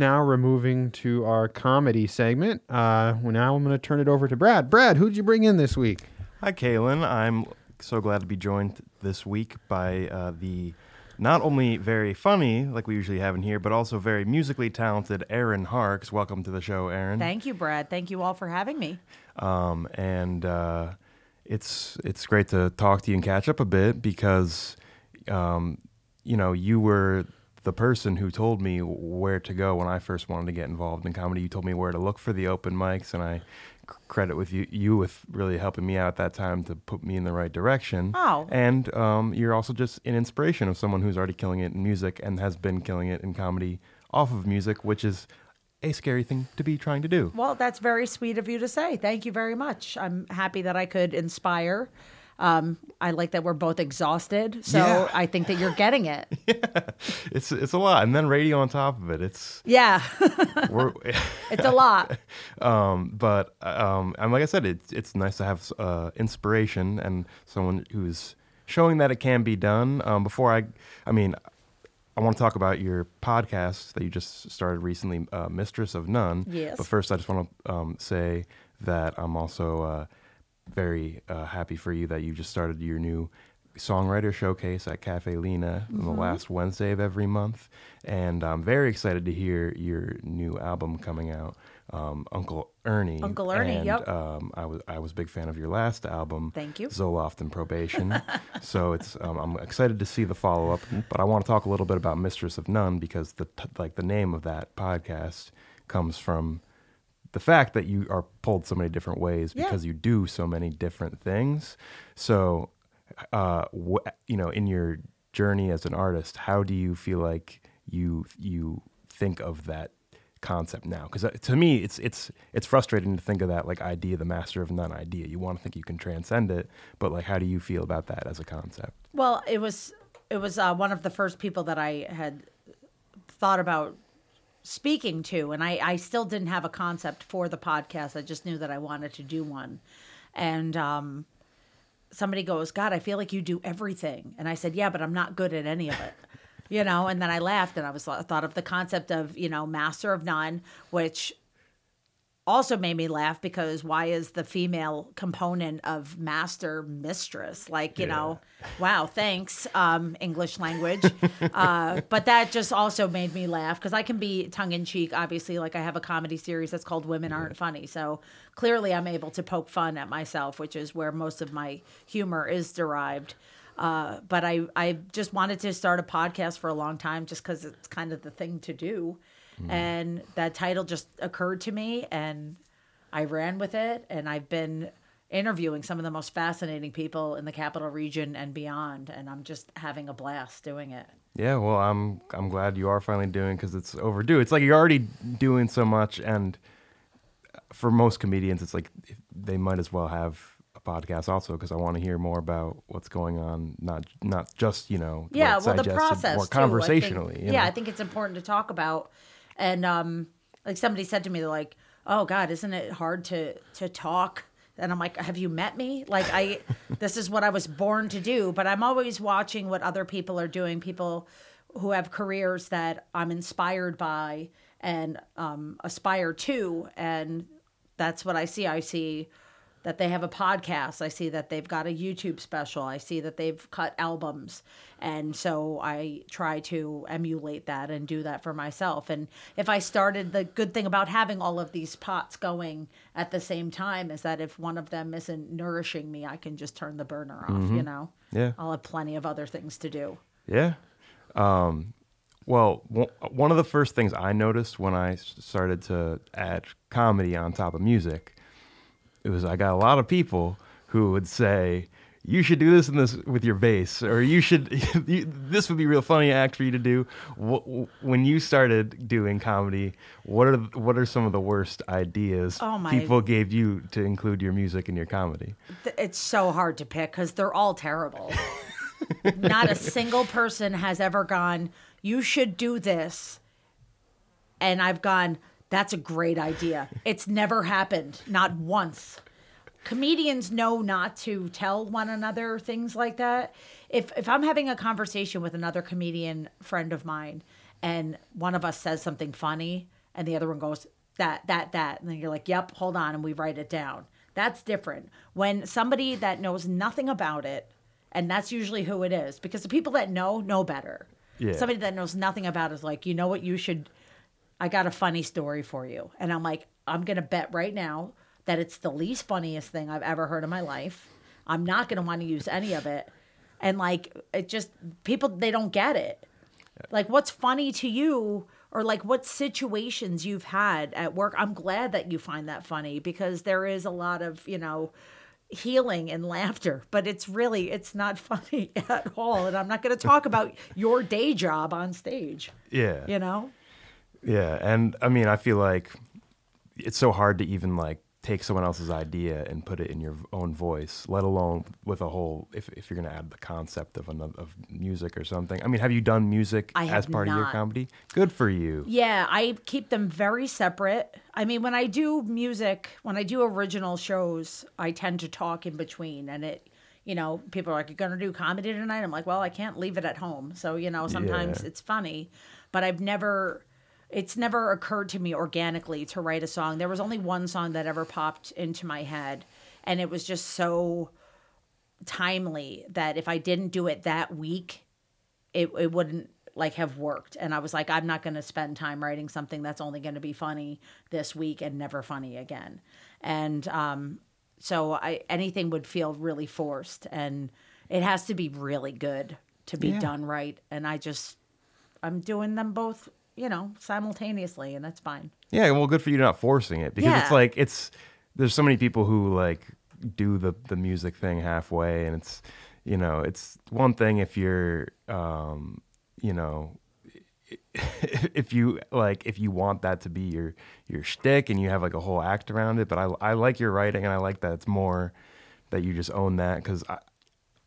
now we're moving to our comedy segment. Uh, well, now I'm going to turn it over to Brad. Brad, who'd you bring in this week? Hi, Kaylin. I'm so glad to be joined this week by uh, the not only very funny, like we usually have in here, but also very musically talented Erin Harkes. Welcome to the show, Erin. Thank you, Brad. Thank you all for having me. Um, and uh, it's it's great to talk to you and catch up a bit because, um, you know, you were the person who told me where to go when I first wanted to get involved in comedy. You told me where to look for the open mics, and I credit with you you with really helping me out at that time to put me in the right direction. Oh. And um, you're also just an inspiration of someone who's already killing it in music and has been killing it in comedy off of music, which is a scary thing to be trying to do. Well, that's very sweet of you to say. Thank you very much. I'm happy that I could inspire. Um, I like that we're both exhausted, so Yeah. I think that you're getting it. yeah. It's it's a lot, and then radio on top of it. It's Yeah, it's a lot. um, but um, and like I said, it's it's nice to have uh, inspiration and someone who's showing that it can be done. Um, before I, I mean, I want to talk about your podcast that you just started recently, uh, Mistress of None. Yes. But first, I just want to um, say that I'm also uh, very uh, happy for you that you just started your new songwriter showcase at Caffè Lena on Mm-hmm. the last Wednesday of every month, and I'm very excited to hear your new album coming out, um, Uncle Ernie. Uncle Ernie, and, yep. Um, I was I was a big fan of your last album. Thank you. Zoloft and Probation. so it's um, I'm excited to see the follow up, but I want to talk a little bit about Mistress of None because the t- like the name of that podcast comes from the fact that you are pulled so many different ways Yeah. because you do so many different things. So, uh, wh- you know, in your journey as an artist, how do you feel like you you think of that concept now? Because to me, it's it's it's frustrating to think of that like idea, the master of none idea. You want to think you can transcend it, but like, how do you feel about that as a concept? Well, it was it was uh, one of the first people that I had thought about speaking to, and I, I still didn't have a concept for the podcast. I just knew that I wanted to do one, and um, somebody goes, "God, I feel like you do everything," and I said, "Yeah, but I'm not good at any of it." You know, and then I laughed and I was thought of the concept of, you know, master of none, which also made me laugh because why is the female component of master mistress? Like you know wow thanks um, english language. Uh, but that just also made me laugh because i can be tongue-in-cheek obviously like i have a comedy series that's called women aren't funny. So clearly i'm able to poke fun at myself which is where most of my humor is derived. Uh, but I, I just wanted to start a podcast for a long time just because it's kind of the thing to do Mm-hmm. and that title just occurred to me and i ran with it and i've been interviewing some of the most fascinating people in the capital region and beyond and i'm just having a blast doing it Yeah, well, I'm I'm glad you are finally doing because it's overdue. It's like you're already doing so much, and uh, for most comedians, it's like they might as well have a podcast also because I want to hear more about what's going on, not not just you know yeah well the process more too, I think. conversationally. yeah know? i think it's important to talk about and um like somebody said to me like oh god isn't it hard to to talk? And i'm like have you met me? Like i this is what i was born to do but i'm always watching what other people are doing people who have careers that i'm inspired by and um, aspire to and that's what i see. I see that they have a podcast. I see that they've got a YouTube special. I see that they've cut albums. And so I try to emulate that and do that for myself. And if I started, the good thing about having all of these pots going at the same time is that if one of them isn't nourishing me, I can just turn the burner off, you know? Yeah. I'll have plenty of other things to do. Yeah. Um, well, w- one of the first things I noticed when I started to add comedy on top of music, it was I got a lot of people who would say, "You should do this and this with your bass," or "You should you, this would be a real funny act for you to do." When you started doing comedy, what are what are some of the worst ideas Oh, people gave you to include your music in your comedy? It's so hard to pick because they're all terrible. Not a single person has ever gone, you should do this. And I've gone, that's a great idea. It's never happened, not once. Comedians know not to tell one another things like that. If if I'm having a conversation with another comedian friend of mine and one of us says something funny and the other one goes that that that and then you're like yep hold on and we write it down that's different when somebody that knows nothing about it and that's usually who it is because the people that know know better Yeah. somebody that knows nothing about it is like you know what you should i got a funny story for you. And i'm like i'm gonna bet right now that it's the least funniest thing i've ever heard in my life. I'm not gonna want to use any of it. And like it just people they don't get it. Like what's funny to you or like what situations you've had at work? I'm glad that you find that funny because there is a lot of you know healing and laughter but it's really it's not funny at all. And i'm not going to talk about your day job on stage. Yeah. you know Yeah, and I mean, I feel like it's so hard to even like take someone else's idea and put it in your own voice, let alone with a whole. If, if you're gonna add the concept of another of music or something. I mean, have you done music I as part of your comedy? Good for you. Yeah, I keep them very separate. I mean, when I do music, when I do original shows, I tend to talk in between and it you know, people are like, You're gonna do comedy tonight? I'm like, Well, I can't leave it at home. So, you know, sometimes Yeah. it's funny. But I've never it's never occurred to me organically to write a song. There was only one song that ever popped into my head and it was just so timely that if I didn't do it that week, it, it wouldn't like have worked and i was like i'm not going to spend time writing something that's only going to be funny this week and never funny again and um so i anything would feel really forced and it has to be really good to be Yeah. done right and i just i'm doing them both you know simultaneously and that's fine Yeah, well, good for you not forcing it because it's like it's there's so many people who like do the the music thing halfway, and it's you know it's one thing if you're um you know if you like if you want that to be your your shtick and you have like a whole act around it, but I I like your writing and I like that it's more that you just own that because I.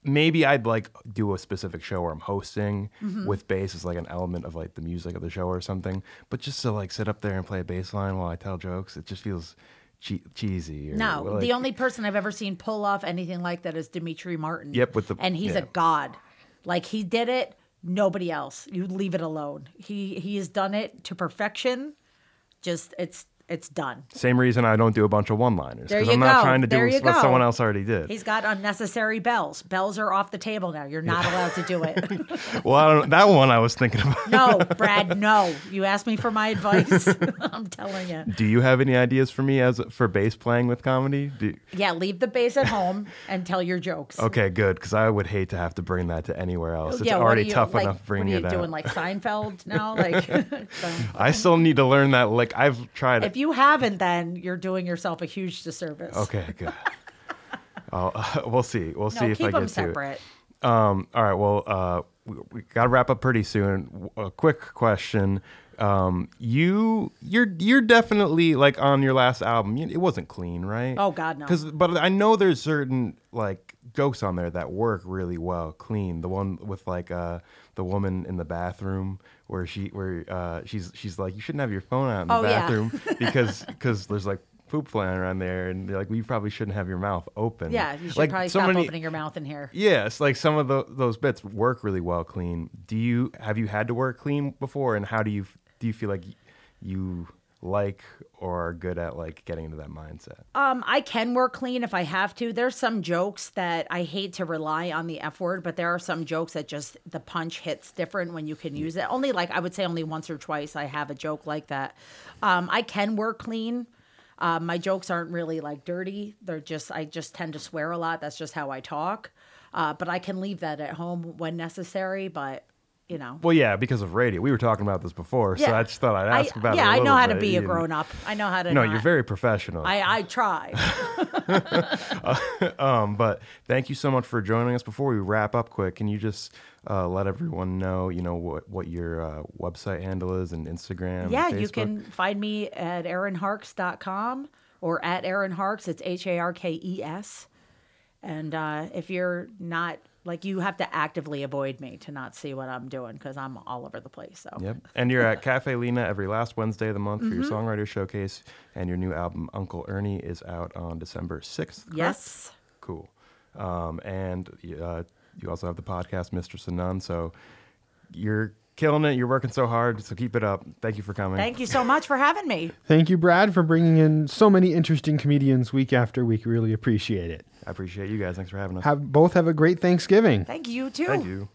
Maybe I'd like do a specific show where I'm hosting Mm-hmm. with bass as like an element of like the music of the show or something. But just to like sit up there and play a bass line while I tell jokes, it just feels che- cheesy. Or, No, like- the only person I've ever seen pull off anything like that is Demetri Martin. Yep, with the- and he's a god. Like he did it. Nobody else. You leave it alone. He he has done it to perfection. Just it's it's done. Same reason I don't do a bunch of one-liners There because you I'm not go. trying to do you what go. someone else already did. He's got unnecessary bells. Bells are off the table now. You're not allowed to do it. well, I don't, that one I was thinking about. no, Brad. No. You asked me for my advice. I'm telling you. Do you have any ideas for me as for bass playing with comedy? Do, Yeah, leave the bass at home and tell your jokes. okay, good because I would hate to have to bring that to anywhere else. It's yeah, already you, tough like, enough bringing what are you doing, out. like Seinfeld now? Like, so- I still need to learn that. Like I've tried it. If you haven't, then you're doing yourself a huge disservice. Okay, good. I'll, we'll see. We'll see if I get to it. separate. Um, all right. Well, uh, we, we got to wrap up pretty soon. A quick question. Um, you, you're, you're definitely like on your last album. It wasn't clean, right? Oh, God, no. Because, but I know there's certain like jokes on there that work really well clean. The one with like uh the woman in the bathroom where she where uh she's she's like you shouldn't have your phone out in the Oh, yeah. bathroom because because there's like poop flying around there and they're like well, you probably shouldn't have your mouth open. Yeah, you should like probably so stop many- opening your mouth in here. Yes, like some of the, those bits work really well clean. Do you have you had to work clean before, and how do you do you feel like you like or are good at like getting into that mindset? Um, I can work clean if I have to. There's some jokes that I hate to rely on the F word, but there are some jokes that just the punch hits different when you can use it. Only like I would say only once or twice I have a joke like that. Um, I can work clean. Um, my jokes aren't really like dirty. They're just I just tend to swear a lot. That's just how I talk. Uh, but I can leave that at home when necessary. But you know, Well, yeah, because of radio. We were talking about this before, so I just thought I'd ask I, about it. yeah, I know how to be a grown up. I know how to. No, not- you're very professional. I I try. um, but thank you so much for joining us. Before we wrap up, quick, can you just uh, let everyone know, you know, what what your uh, website handle is and Instagram? and Yeah, you can find me at erinharkes.com or at Erin Harkes. It's H A R K E S. And uh, if you're not, like, you have to actively avoid me to not see what I'm doing because I'm all over the place. So, Yep. And you're at Caffè Lena every last Wednesday of the month for Mm-hmm. your songwriter showcase. And your new album, Uncle Ernie, is out on December 6th. yes. Cool. Um, and uh, you also have the podcast, Mistress and None. So you're killing it. You're working so hard, so keep it up. Thank you for coming. Thank you so much for having me. Thank you, Brad, for bringing in so many interesting comedians week after week. Really appreciate it. I appreciate you guys. Thanks for having us. Have both have a great Thanksgiving. Thank you too. Thank you.